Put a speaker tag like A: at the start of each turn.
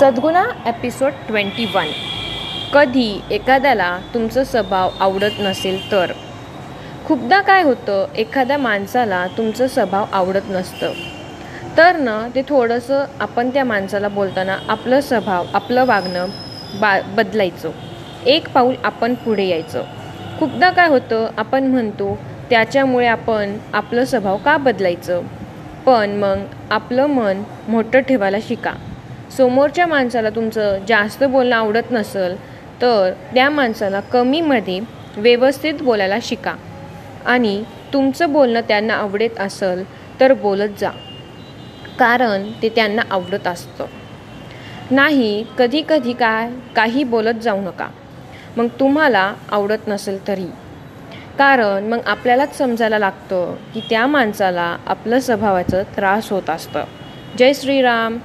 A: सद्गुणा episode twenty one कधी एखाद्याला तुमचा स्वभाव आवडत नसेल तर. खूपदा काय होतं एखाद्या माणसाला तुमचं स्वभाव आवडत नसतं. तर ना ते थोडंसं आपण त्या माणसाला बोलताना आपलं स्वभाव आपलं वागणं बा बदलायचं. एक पाऊल आपण पुढे यायचं. खूपदा काय होतं आपण म्हणतो त्याच्यामुळे आपण आपलं स्वभाव का बदलायचं? पण मग आपलं मन मोठं ठेवायला शिका. समोरच्या माणसाला तुमचं जास्त बोलणं आवडत नसेल तर त्या माणसाला कमीमध्ये व्यवस्थित बोलायला शिका. आणि तुमचं बोलणं त्यांना आवडत असेल तर बोलत जा. कारण ते त्यांना आवडत असतं. नाही कधी कधी काय काही बोलत जाऊ नका. मग तुम्हाला आवडत नसेल तरी. कारण मग आपल्यालाच समजायला लागतं की त्या माणसाला आपलं स्वभावाचं त्रास होत असतं. जय श्रीराम.